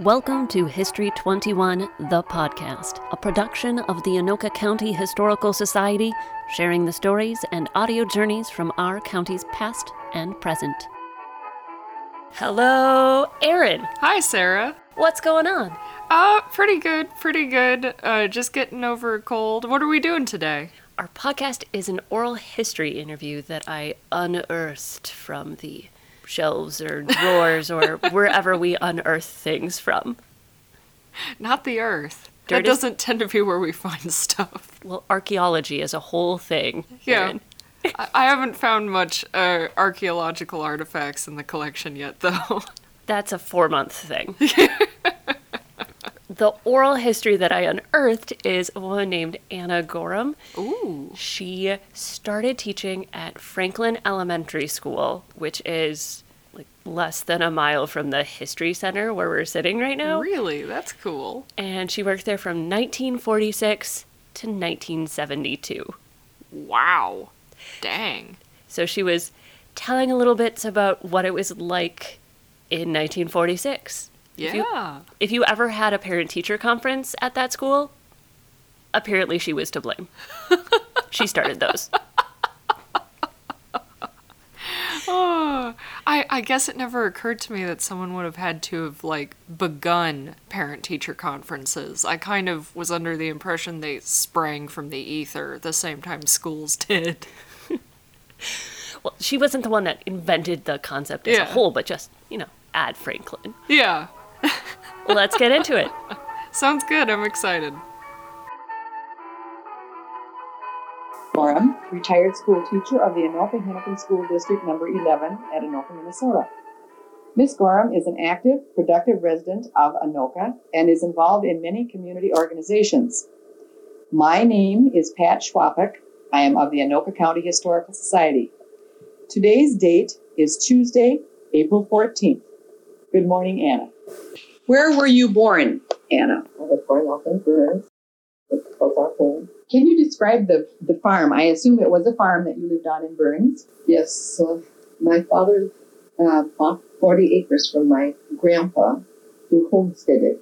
Welcome to History 21, the podcast, a production of the Anoka County Historical Society, sharing the stories and audio journeys from our county's past and present. Hello, Erin. Hi, Sarah. What's going on? Uh, pretty good, pretty good. Uh, just getting over a cold. What are we doing today? Our podcast is an oral history interview that I unearthed from the shelves or drawers or wherever we unearth things from. Not the Earth. Dirt that is- doesn't tend to be where we find stuff. Well, archaeology is a whole thing. Yeah. I, I haven't found much uh, archaeological artifacts in the collection yet, though. That's a four month thing. the oral history that I unearthed is a woman named Anna Gorham. Ooh. She started teaching at Franklin Elementary School, which is like less than a mile from the History Center where we're sitting right now. Really? That's cool. And she worked there from 1946 to 1972. Wow. Dang. So she was telling a little bit about what it was like in 1946. If you- Yeah. If you ever had a parent teacher conference at that school, apparently she was to blame. she started those. Oh, I, I guess it never occurred to me that someone would have had to have like begun parent teacher conferences. I kind of was under the impression they sprang from the ether the same time schools did. Well, she wasn't the one that invented the concept as Yeah. a whole, but just, you know, add Franklin. Yeah. Let's get into it. Sounds good. I'm excited. Gorham, retired school teacher of the Anoka Hennepin School District Number 11 at Anoka, Minnesota. Miss Gorham is an active, productive resident of Anoka and is involved in many community organizations. My name is Pat Schwapik. I am of the Anoka County Historical Society. Today's date is Tuesday, April 14th. Good morning, Anna. Where were you born, Anna? I was born off in Burns. It was our home. Can you describe the, the farm? I assume it was a farm that you lived on in Burns. Yes, uh, my father uh, bought 40 acres from my grandpa, who homesteaded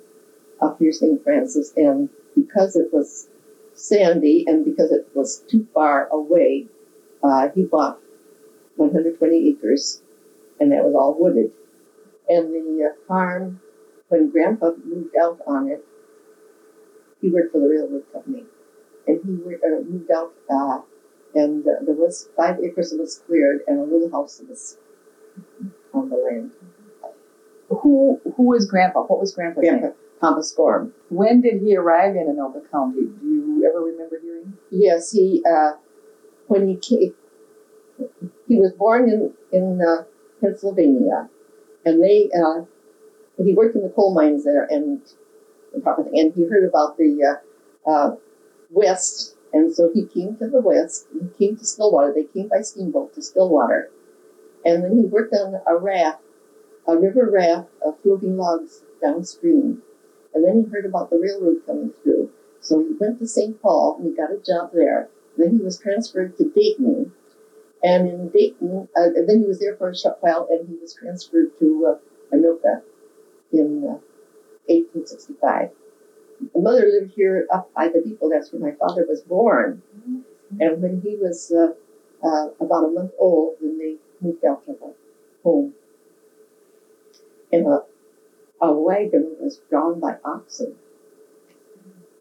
up near St. Francis. And because it was sandy and because it was too far away, uh, he bought 120 acres, and that was all wooded. And the uh, farm, when grandpa moved out on it, he worked for the railroad company. and he re- uh, moved out, uh, and uh, there was five acres that was cleared and a little house that was on the land. Who who was Grandpa? What was Grandpa's Grandpa name? Thomas Gorham. When did he arrive in Anoka County? Do you ever remember hearing? Yes, he uh, when he came, he was born in in uh, Pennsylvania, and they uh, he worked in the coal mines there, and and he heard about the uh, uh, West, and so he came to the West. And He came to Stillwater. They came by steamboat to Stillwater, and then he worked on a raft, a river raft of floating logs downstream. And then he heard about the railroad coming through. So he went to St. Paul and he got a job there. Then he was transferred to Dayton. And in Dayton, uh, and then he was there for a short while and he was transferred to uh, Anoka in uh, 1865. My mother lived here up by the depot. That's where my father was born. And when he was uh, uh, about a month old, then they moved out to the home. And a, a wagon was drawn by oxen.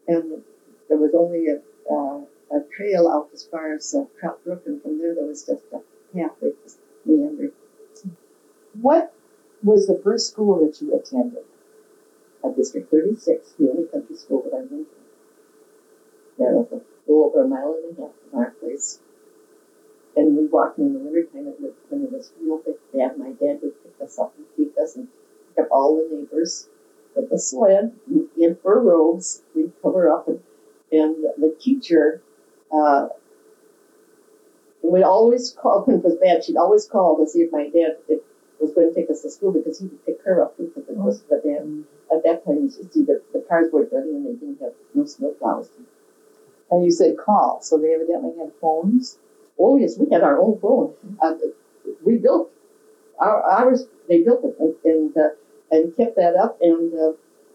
And there was only a, uh, a trail out as far as uh, Trout Brook, and from there there was just a pathway just meandered. What was the first school that you attended? At District 36, the only country school that I went to. That was a little over a mile and a half from our place. And we walked in the wintertime it was, when it was real big bad. My dad would pick us up and take us and pick up all the neighbors with the sled in fur robes. We'd cover up and, and the teacher uh, would always call when it was bad. She'd always call to see if my dad if, was going to take us to school because he would pick her up too because it was the dad. At that time, you see, the, the cars weren't running and they didn't have no snow plows. And you said call, so they evidently had phones. Oh yes, we had our own phone. Uh, we built our ours. They built it and and, uh, and kept that up. And uh,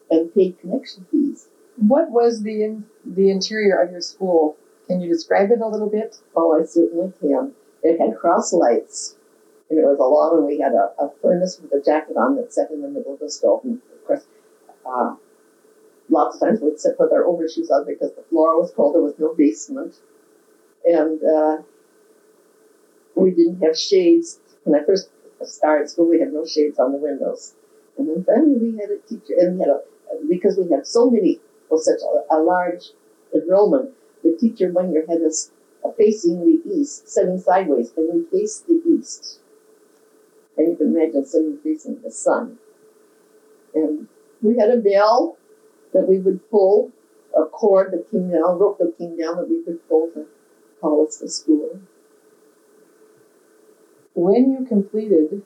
and paid connection fees. What was the in, the interior of your school? Can you describe it a little bit? Oh, I certainly can. It had cross lights, and it was a long, and we had a, a furnace with a jacket on that sat in the middle of the stove. And of course, uh, lots of times we'd sit with our overshoes on because the floor was cold. There was no basement, and uh, we didn't have shades. When I first started school, we had no shades on the windows, and then finally we had a teacher, and we had a because we had so many, well, such a, a large enrollment. The teacher one year had us facing the east, sitting sideways, and we faced the east. And you can imagine sitting facing the sun. And we had a bell that we would pull, a cord that came down, rope that came down that we could pull to call us to school. When you completed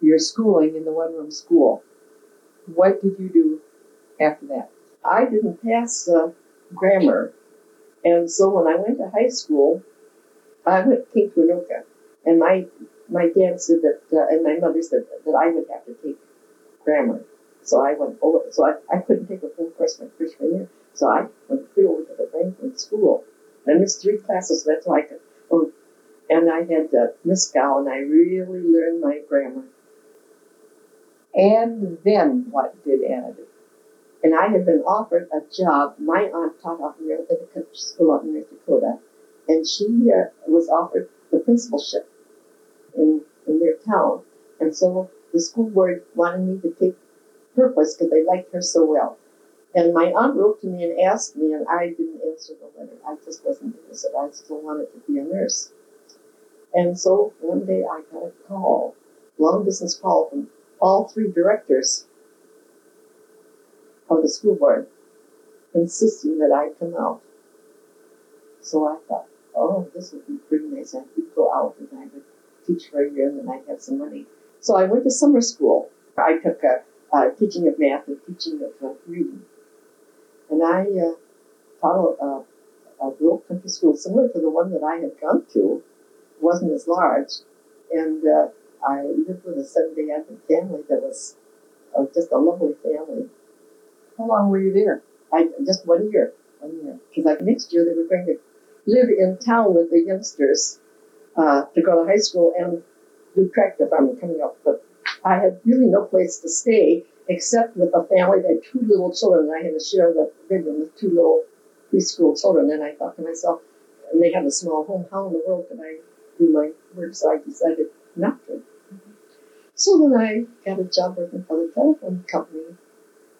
your schooling in the one room school, what did you do after that? I didn't pass uh, grammar, and so when I went to high school, I went to Anoka, and my my dad said that, uh, and my mother said that, that I would have to take grammar. So I went over, so I, I couldn't take a full course my freshman year. So I went free over to the Frankfurt School. I missed three classes, so that's why I could, oh, and I had uh, Miss Gow, and I really learned my grammar. And then what did Anna do? And I had been offered a job. My aunt taught out in at the school out in North Dakota, and she uh, was offered the principalship in, in their town. And so the school board wanted me to take her place because they liked her so well. And my aunt wrote to me and asked me, and I didn't answer the letter. I just wasn't interested. I still wanted to be a nurse. And so one day I got a call, long distance call from all three directors of the school board, insisting that I come out. So I thought, oh, this would be pretty nice. I could go out and I would teach for a year and then I'd have some money. So I went to summer school. I took a, teaching of math and teaching of uh, reading. And I uh, taught a, a little country school similar to the one that I had gone to. It wasn't as large. And uh, I lived with a Seventh day Advent family that was uh, just a lovely family. How long were you there? I just one year, one year. Because like next year they were going to live in town with the youngsters uh, to go to high school and do tractor farming coming up. But I had really no place to stay except with a family that had two little children. And I had to share the bedroom with two little preschool children. And I thought to myself, and they have a small home. How in the world could I do my work? So I decided not to. So then I got a job working for the telephone company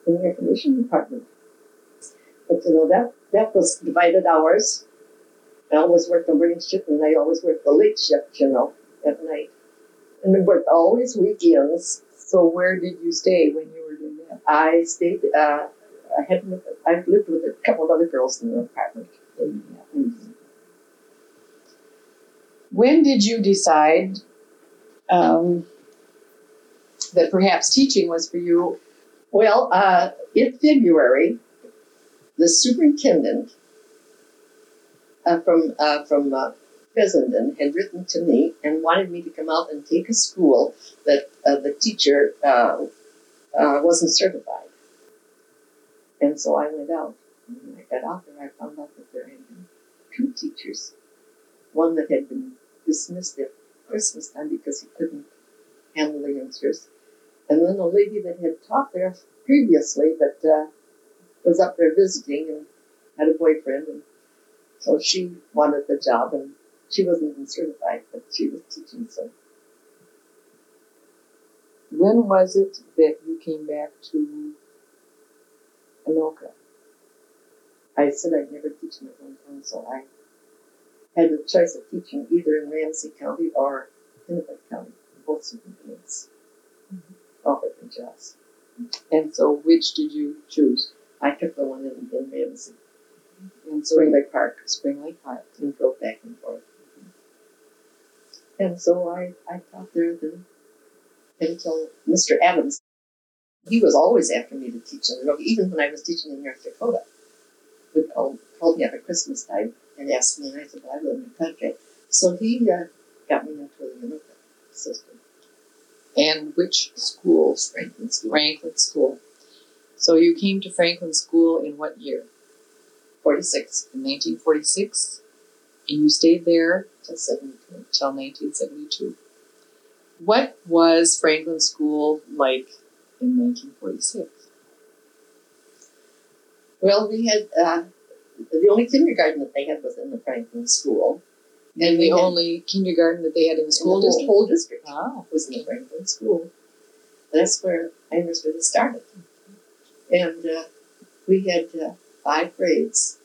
in the air conditioning department. But you know that that was divided hours. I always worked the morning shift and I always worked the late shift, you know, at night. And I worked always weekends. So where did you stay when you were doing that? I stayed. Uh, I had I lived with a couple of other girls in the apartment. When did you decide um, that perhaps teaching was for you? Well, uh, in February, the superintendent uh, from uh, from uh, Fessenden had written to me and wanted me to come out and take a school that uh, the teacher uh, wasn't certified. And so I went out. And when I got out there, I found out that there had been two teachers. One that had been dismissed at Christmas time because he couldn't handle the youngsters, and then a lady that had taught there previously but uh, was up there visiting and had a boyfriend, and so she wanted the job, and she wasn't even certified, but she was teaching. So, when was it that you came back to Anoka? I said I'd never teach in my hometown, so I had the choice of teaching either in Ramsey County or Hennepin County, both superintendents offered me jobs. And so, which did you choose? I took the one in, in Ramsey. And so Spring Lake Park. Spring Lake Park. And drove back and forth. And so I, I taught there then until Mr. Adams. He was always after me to teach in Anoka, even when I was teaching in North Dakota. He called, called me up at Christmas time and asked me, and I said, well, I live in the country. So he uh, got me into the Anoka system. And which schools? Franklin School. Franklin School. So you came to Franklin School in what year? 46 In 1946? And you stayed there to 72. until 1972. What was Franklin School like in 1946? Well, we had, uh, the only kindergarten that they had was in the Franklin School. And the only kindergarten that they had in the in school the district? whole district Wow. was in the Franklin School. That's where I understood it started. And uh, we had uh, five grades.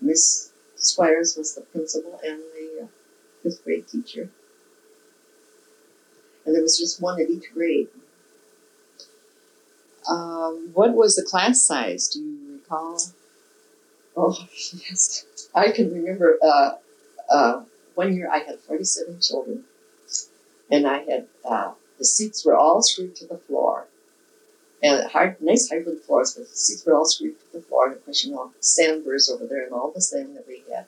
Miss Squires was the principal and the uh, fifth grade teacher. And there was just one at each grade. Um, what was the class size? Do you recall? Oh, yes. I can remember uh, uh, one year I had 47 children, and I had uh, the seats were all screwed to the floor. And hard, nice hardwood floors, but the seats were all screwed to the floor. And of course, you know, sandburrs over there and all the sand that we had.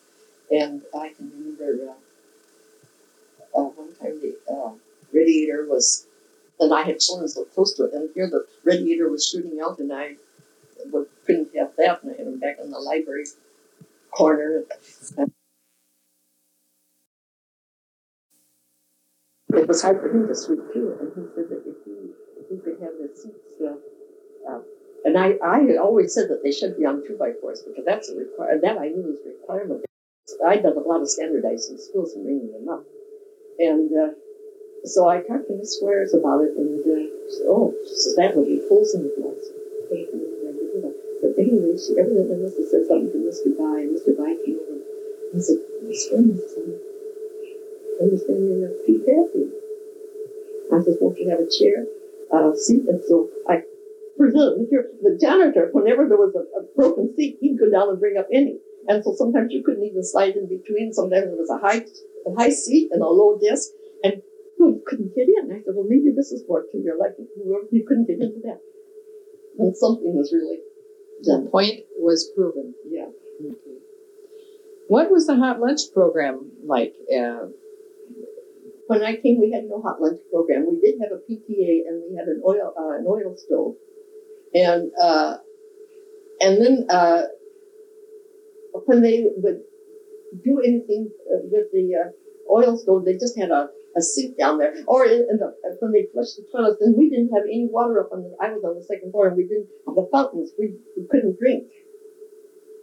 And I can remember uh, uh, one time the uh, radiator was, and I had children so close to it, and here the radiator was shooting out, and I couldn't have that, and I had them back in the library corner. It was hard for him to sleep too, and he said that if he if he could have the seats, uh, uh, and I I always said that they should be on two by fours because that's a require that I knew was a requirement. I'd done a lot of standardizing schools and bringing them up, and uh, so I talked to Miss Squires about it, and uh, she said, oh, she that would be holes in the glass. But anyway, she evidently must have said something to Mr. By, and Mr. By came over and said, Miss Squares, son, I understand you're not happy. I said, won't you have a chair, uh, seat? And so I presumed here, the janitor, whenever there was a, a broken seat, he'd go down and bring up any. And so sometimes you couldn't even slide in between. Sometimes there was a high, a high seat and a low desk, and you couldn't get in. I said, well, maybe this is more to your liking. You couldn't get into that. And something was really The point was proven. Yeah. What was the hot lunch program like? Uh, When I came, we had no hot lunch program. We did have a PTA, and we had an oil uh, an oil stove, and uh, and then uh, when they would do anything uh, with the uh, oil stove, they just had a, a sink down there, or in, in the when they flushed the toilets, and we didn't have any water up on the. I was on the second floor, and we didn't the fountains. We, we couldn't drink,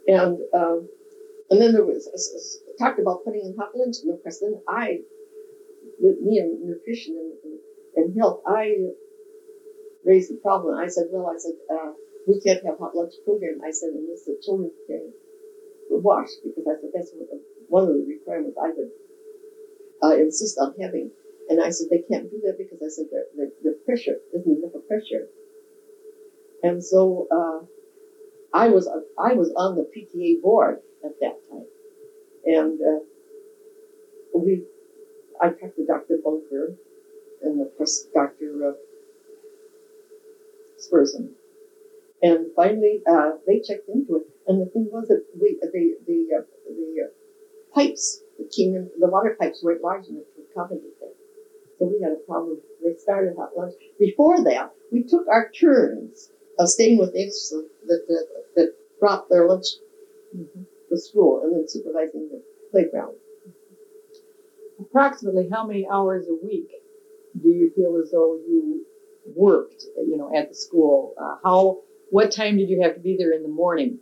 and um, and then there was s- s- talked about putting in hot lunch, and of course, then I with me and nutrition and, and, health, I raised the problem. I said, well, I said, uh, we can't have hot lunch program. I said, unless the children can wash, because I said that's one of the requirements I would uh, insist on having. And I said, they can't do that because I said the, the, the pressure isn't enough of pressure. And so uh, I was I was on the PTA board at that time, and uh, we I talked to Dr. Bunker and of course Dr. Uh, Spurson. And finally, uh, they checked into it. And the thing was that we, the, the, uh, the uh, pipes that came in, the water pipes weren't large enough to accommodate that. So we had a problem. They started hot lunch. Before that, we took our turns of staying with those that, that, that brought their lunch to school and then supervising the playground. Approximately how many hours a week do you feel as though you worked, you know, at the school? Uh, how, what time did you have to be there in the morning?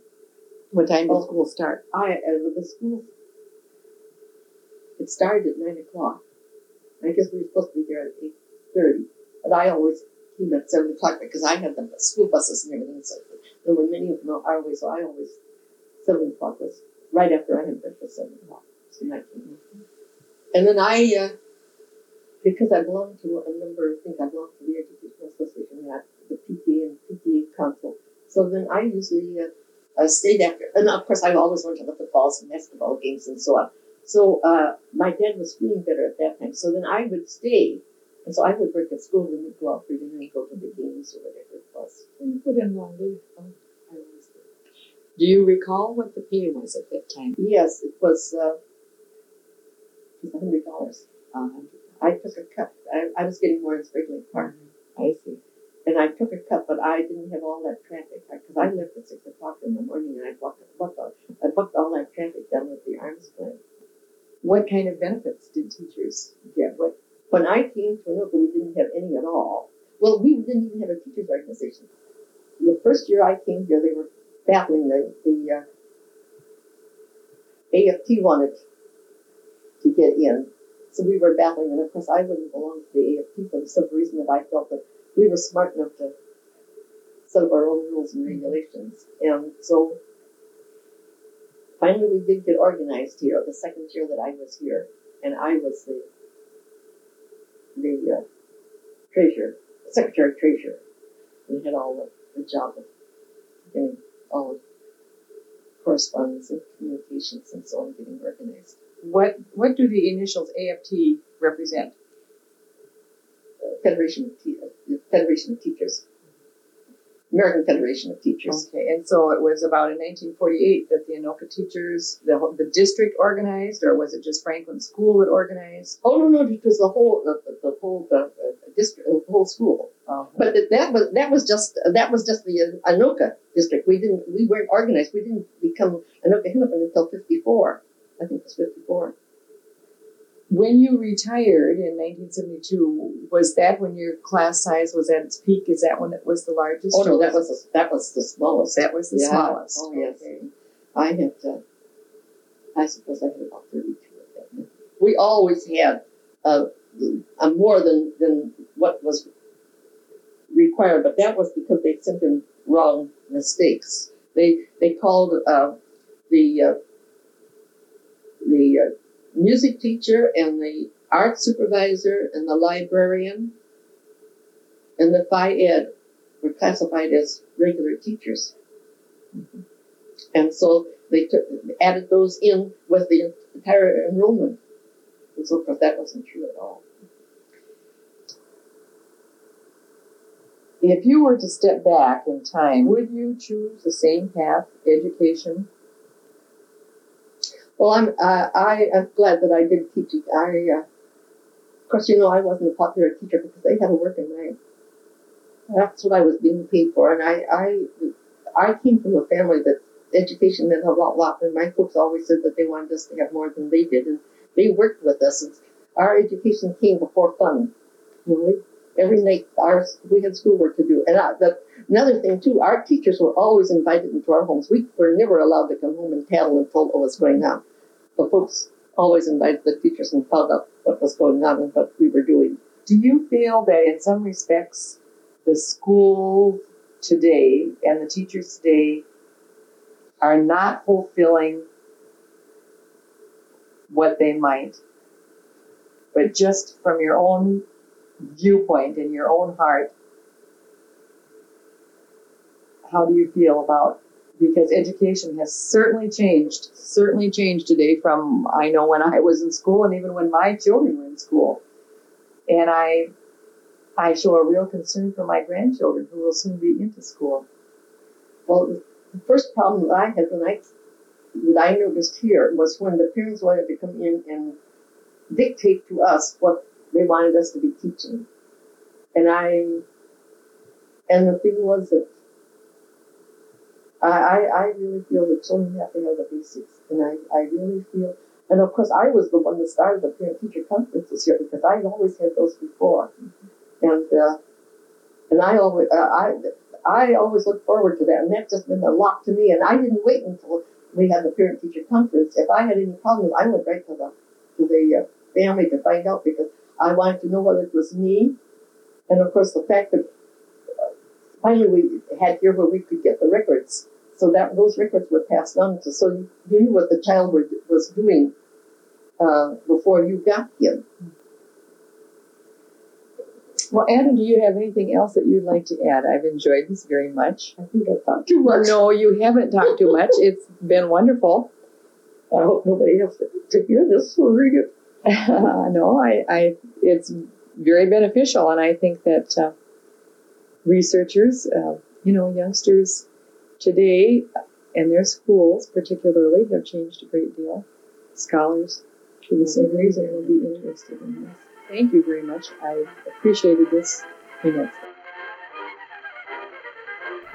What time did Oh. school start? I uh, the school it started at nine o'clock. I guess we were supposed to be there at eight thirty, but I always came at seven o'clock because I had the school buses and everything. So there were many of them our way, so I always seven o'clock was right after I had breakfast. Seven o'clock, so I came. And then I, uh, because I belong to a number of things, I belong to the Educational Association, yeah, the PTA and PTA Council. So then I usually uh, uh, stayed after, and of course I always went to the footballs and basketball games and so on. So uh, my dad was feeling better at that time. So then I would stay, and so I would work at school and we'd go out for dinner and go to the games or whatever it was. You put in long days. I always did. do you recall what the pay was at that time? Yes, it was. Uh, it was a hundred dollars. Um, I took a cut. I, I was getting more in Spring Lake Park. I see. and I took a cut, but I didn't have all that traffic because I left at six o'clock in the morning and I bucked, bucked all, I bucked all that traffic down at the arms plant. What kind of benefits did teachers get? What When I came to Anoka, we didn't have any at all. Well, we didn't even have a teachers organization. The first year I came here, they were battling the the uh, AFT wanted to get in, so we were battling, and of course I wouldn't belong to the AFT for the simple reason that I felt that we were smart enough to set up our own rules and regulations, and so finally we did get organized here. The second year that I was here, and I was the the uh, treasurer, secretary treasurer. We had all the, the job of getting all the correspondence and communications and so on getting organized. What what do the initials AFT represent? Uh, Federation of Te- Federation of Teachers, American Federation of Teachers. Okay, and so it was about in 1948 that the Anoka teachers, the the district organized, or was it just Franklin School that organized? Oh no, no, because the whole the, the, the whole the, uh, district, the whole school. Oh, But that, that was that was just that was just the Anoka district. We didn't we weren't organized. We didn't become Anoka Hennepin until '54. I think it was '54. When you retired in 1972, was that when your class size was at its peak? Is that when it was the largest? Oh no, that was the, that was the smallest. that was the Yeah. smallest. Oh, yes. Okay. I had, uh, I suppose I had about 32 of that. We always had uh, uh, more than, than what was required, but that was because they sent in wrong mistakes. They they called uh, the uh, the uh, music teacher and the art supervisor and the librarian and the phy ed were classified as regular teachers. And so they took, added those in with the entire enrollment. And so, course, that wasn't true at all. If you were to step back in time, would you choose the same path, education? Well, I'm uh, I am glad that I did teaching. I, uh, of course, you know, I wasn't a popular teacher because they had a working night. That's what I was being paid for, and I I I came from a family that education meant a lot, lot. And my folks always said that they wanted us to have more than they did, and they worked with us. And our education came before fun. You know, every night, our we had schoolwork to do, and I, the, another thing too, our teachers were always invited into our homes. We were never allowed to come home and tattle and told what was going on. The folks always invited the teachers and found out what was going on and what we were doing. Do you feel that in some respects, the school today and the teachers today are not fulfilling what they might? But just from your own viewpoint and your own heart, how do you feel about because education has certainly changed, certainly changed today from I know when I was in school and even when my children were in school. And I I show a real concern for my grandchildren who will soon be into school. Well, the first problem that I had when I that I noticed here was when the parents wanted to come in and dictate to us what they wanted us to be teaching. And I, and the thing was that I, I, really feel that children have to have the basics. And I, I really feel, and of course I was the one that started the parent teacher conferences here because I always had those before. And, uh, and I always, uh, I, I always look forward to that. And that just meant a lot to me. And I didn't wait until we had the parent teacher conference. If I had any problems, I went right to the, to the uh, family to find out because I wanted to know whether it was me. And of course, the fact that finally we had here where we could get the records, so that those records were passed on to, so you knew what the child were, was doing uh, before you got him. Well, Anna, do you have anything else that you'd like to add? I've enjoyed this very much. I think I've talked too much. No, you haven't talked too much. It's been wonderful. I hope nobody else to, to hear this will read it. no, I, I, it's very beneficial, and I think that uh, researchers, uh, you know, youngsters today and their schools particularly have changed a great deal. Scholars, for the same reason, will be interested in this. Thank you very much. I appreciated this immensely.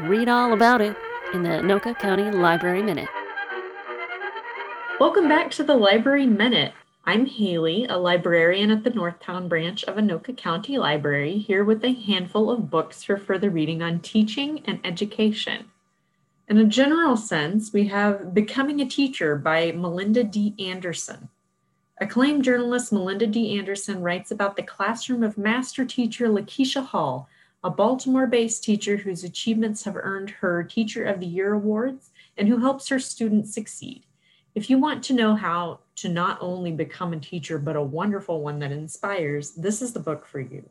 Read all about it in the Anoka County Library Minute. Welcome back to the Library Minute. I'm Haley, a librarian at the Northtown branch of Anoka County Library, here with a handful of books for further reading on teaching and education. In a general sense, we have Becoming a Teacher by Melinda D. Anderson. Acclaimed journalist Melinda D. Anderson writes about the classroom of master teacher Lakeisha Hall, a Baltimore based teacher whose achievements have earned her Teacher of the Year awards and who helps her students succeed. If you want to know how to not only become a teacher, but a wonderful one that inspires, this is the book for you.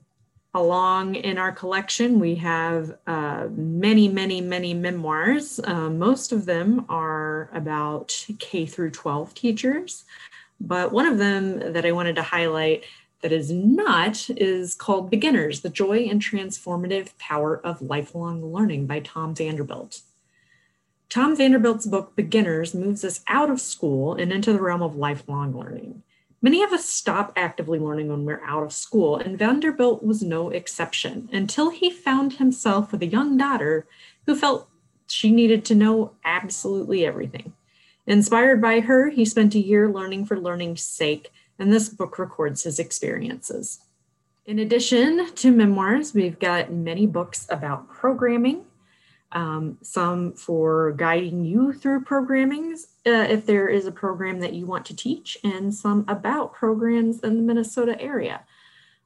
Along in our collection, we have uh, many, many, many memoirs. Uh, most of them are about K through 12 teachers, but one of them that I wanted to highlight that is not is called Beginners The Joy and Transformative Power of Lifelong Learning by Tom Vanderbilt. Tom Vanderbilt's book, Beginners, moves us out of school and into the realm of lifelong learning. Many of us stop actively learning when we're out of school, and Vanderbilt was no exception until he found himself with a young daughter who felt she needed to know absolutely everything. Inspired by her, he spent a year learning for learning's sake, and this book records his experiences. In addition to memoirs, we've got many books about programming, um, some for guiding you through programmings uh, if there is a program that you want to teach, and some about programs in the Minnesota area.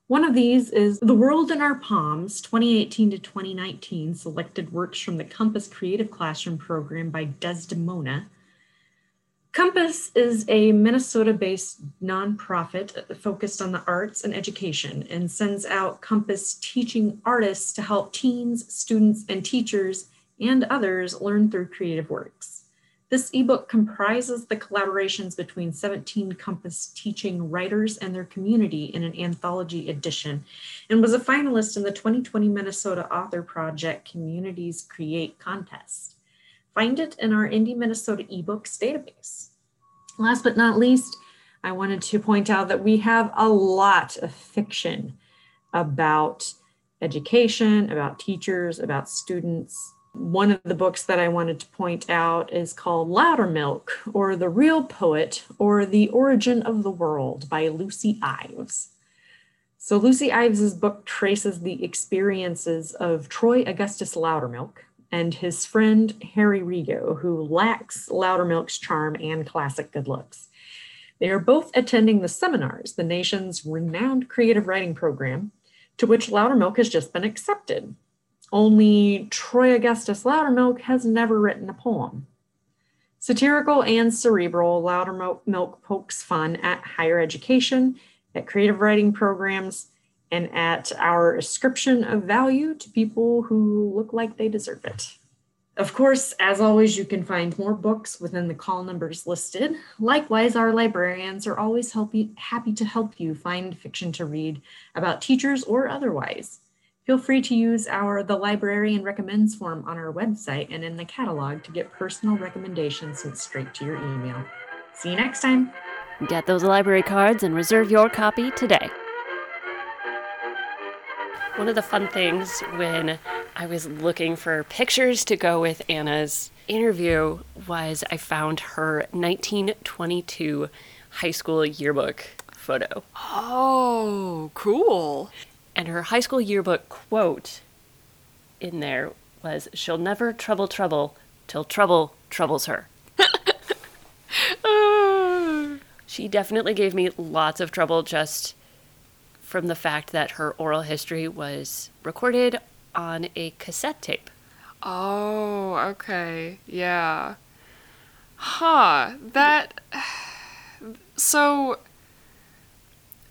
One of these is The World in Our Palms 2018 to 2019 selected works from the COMPAS Creative Classroom program by Desdemona. COMPAS is a Minnesota based nonprofit focused on the arts and education and sends out COMPAS teaching artists to help teens, students, and teachers and others learn through creative works. This ebook comprises the collaborations between 17 COMPAS teaching writers and their community in an anthology edition and was a finalist in the 2020 Minnesota Author Project Communities Create contest. Find it in our Indie Minnesota ebooks database. Last but not least, I wanted to point out that we have a lot of fiction about education, about teachers, about students, one of the books that I wanted to point out is called Loudermilk, or The Real Poet, or The Origin of the World by Lucy Ives. So, Lucy Ives's book traces the experiences of Troy Augustus Loudermilk and his friend Harry Rigo, who lacks Loudermilk's charm and classic good looks. They are both attending the seminars, the nation's renowned creative writing program, to which Loudermilk has just been accepted. Only Troy Augustus Loudermilk has never written a poem. Satirical and cerebral, Loudermilk pokes fun at higher education, at creative writing programs, and at our ascription of value to people who look like they deserve it. Of course, as always, you can find more books within the call numbers listed. Likewise, our librarians are always happy to help you find fiction to read about teachers or otherwise. Feel free to use our The Librarian Recommends form on our website and in the catalog to get personal recommendations sent straight to your email. See you next time. Get those library cards and reserve your copy today. One of the fun things when I was looking for pictures to go with Anna's interview was I found her 1922 high school yearbook photo. Oh, cool. And her high school yearbook quote in there was She'll never trouble trouble till trouble troubles her. she definitely gave me lots of trouble just from the fact that her oral history was recorded on a cassette tape. Oh, okay. Yeah. Huh. That. So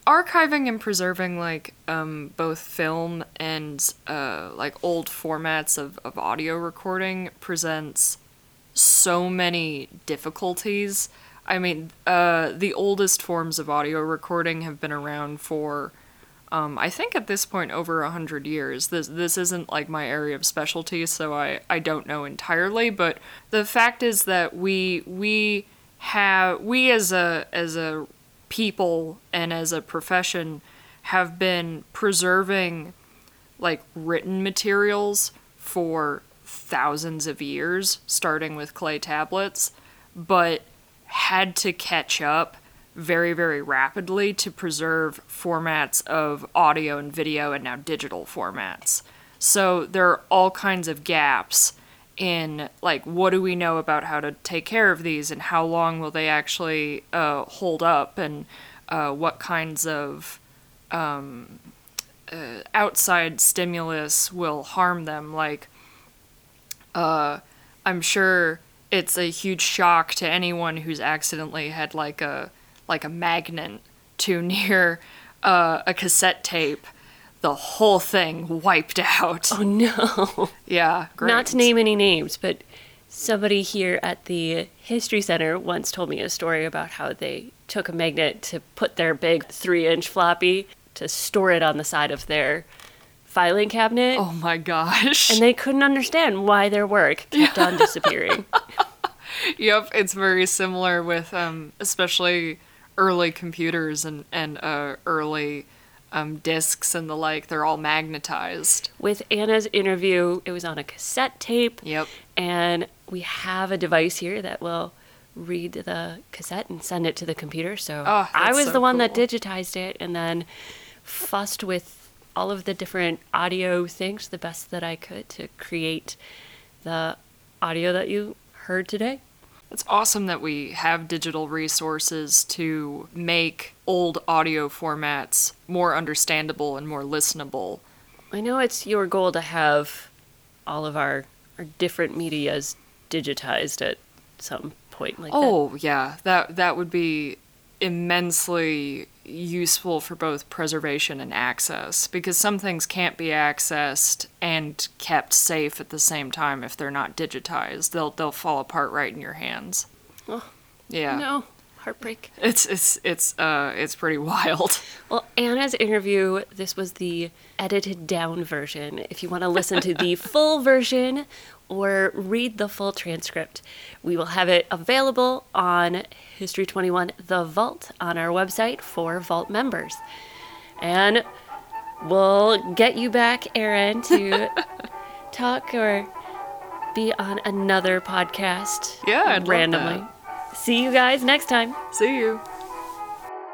archiving and preserving like um, both film and uh, like old formats of, of audio recording presents so many difficulties. I mean uh, the oldest forms of audio recording have been around for um, i think at this point over a hundred years. This this isn't like my area of specialty so I, I don't know entirely but the fact is that we we have we as a as a people and as a profession have been preserving like written materials for thousands of years, starting with clay tablets, but had to catch up very, very rapidly to preserve formats of audio and video and now digital formats. So there are all kinds of gaps in like what do we know about how to take care of these and how long will they actually uh, hold up and uh, what kinds of um, uh, outside stimulus will harm them? Like uh, i'm sure it's a huge shock to anyone who's accidentally had like a like a magnet too near uh, a cassette tape the whole thing wiped out Oh no. yeah great. Not to name any names, but somebody here at the History Center once told me a story about how they took a magnet to put their big three inch floppy to store it on the side of their filing cabinet. oh my gosh And they couldn't understand why their work kept on disappearing. Yep, it's very similar with um, especially early computers and and uh, early um, discs and the like. They're all magnetized. With Anna's interview, it was on a cassette tape. Yep. And we have a device here that will read the cassette and send it to the computer. So Oh, I was so the one that digitized it and then fussed with all of the different audio things the best that I could to create the audio that you heard today. It's awesome that we have digital resources to make old audio formats more understandable and more listenable. I know it's your goal to have all of our, our different medias digitized at some point like that. Oh yeah, that that would be immensely useful for both preservation and access because some things can't be accessed and kept safe at the same time if they're not digitized. They'll they'll fall apart right in your hands. Oh, Yeah. No, heartbreak. It's it's it's uh it's pretty wild. Well, Anna's interview, this was the edited down version. If you want to listen to the full version or read the full transcript, we will have it available on History 21 The Vault on our website for Vault members. And we'll get you back, Erin, to talk or be on another podcast Yeah, I'd randomly. See you guys next time. See you.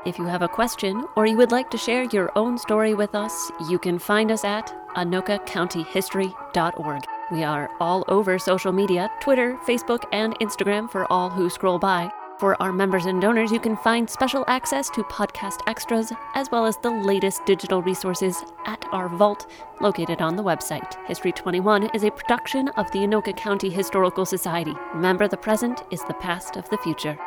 If you have a question or you would like to share your own story with us, you can find us at anokacountyhistory.org. We are all over social media Twitter, Facebook, and Instagram for all who scroll by. For our members and donors, you can find special access to podcast extras as well as the latest digital resources at our vault located on the website. History 21 is a production of the Anoka County Historical Society. Remember, the present is the past of the future.